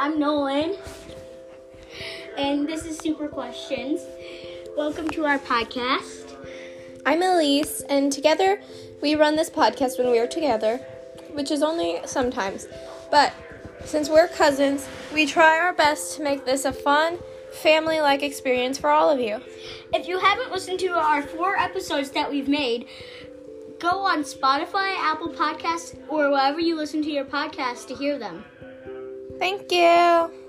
I'm Nolan. And this is Super Questions. Welcome to our podcast. I'm Elise, and together we run this podcast when we are together, which is only sometimes. But since we're cousins, we try our best to make this a fun, family like experience for all of you. If you haven't listened to our four episodes that we've made, go on Spotify, Apple Podcasts, or wherever you listen to your podcast to hear them. Thank you.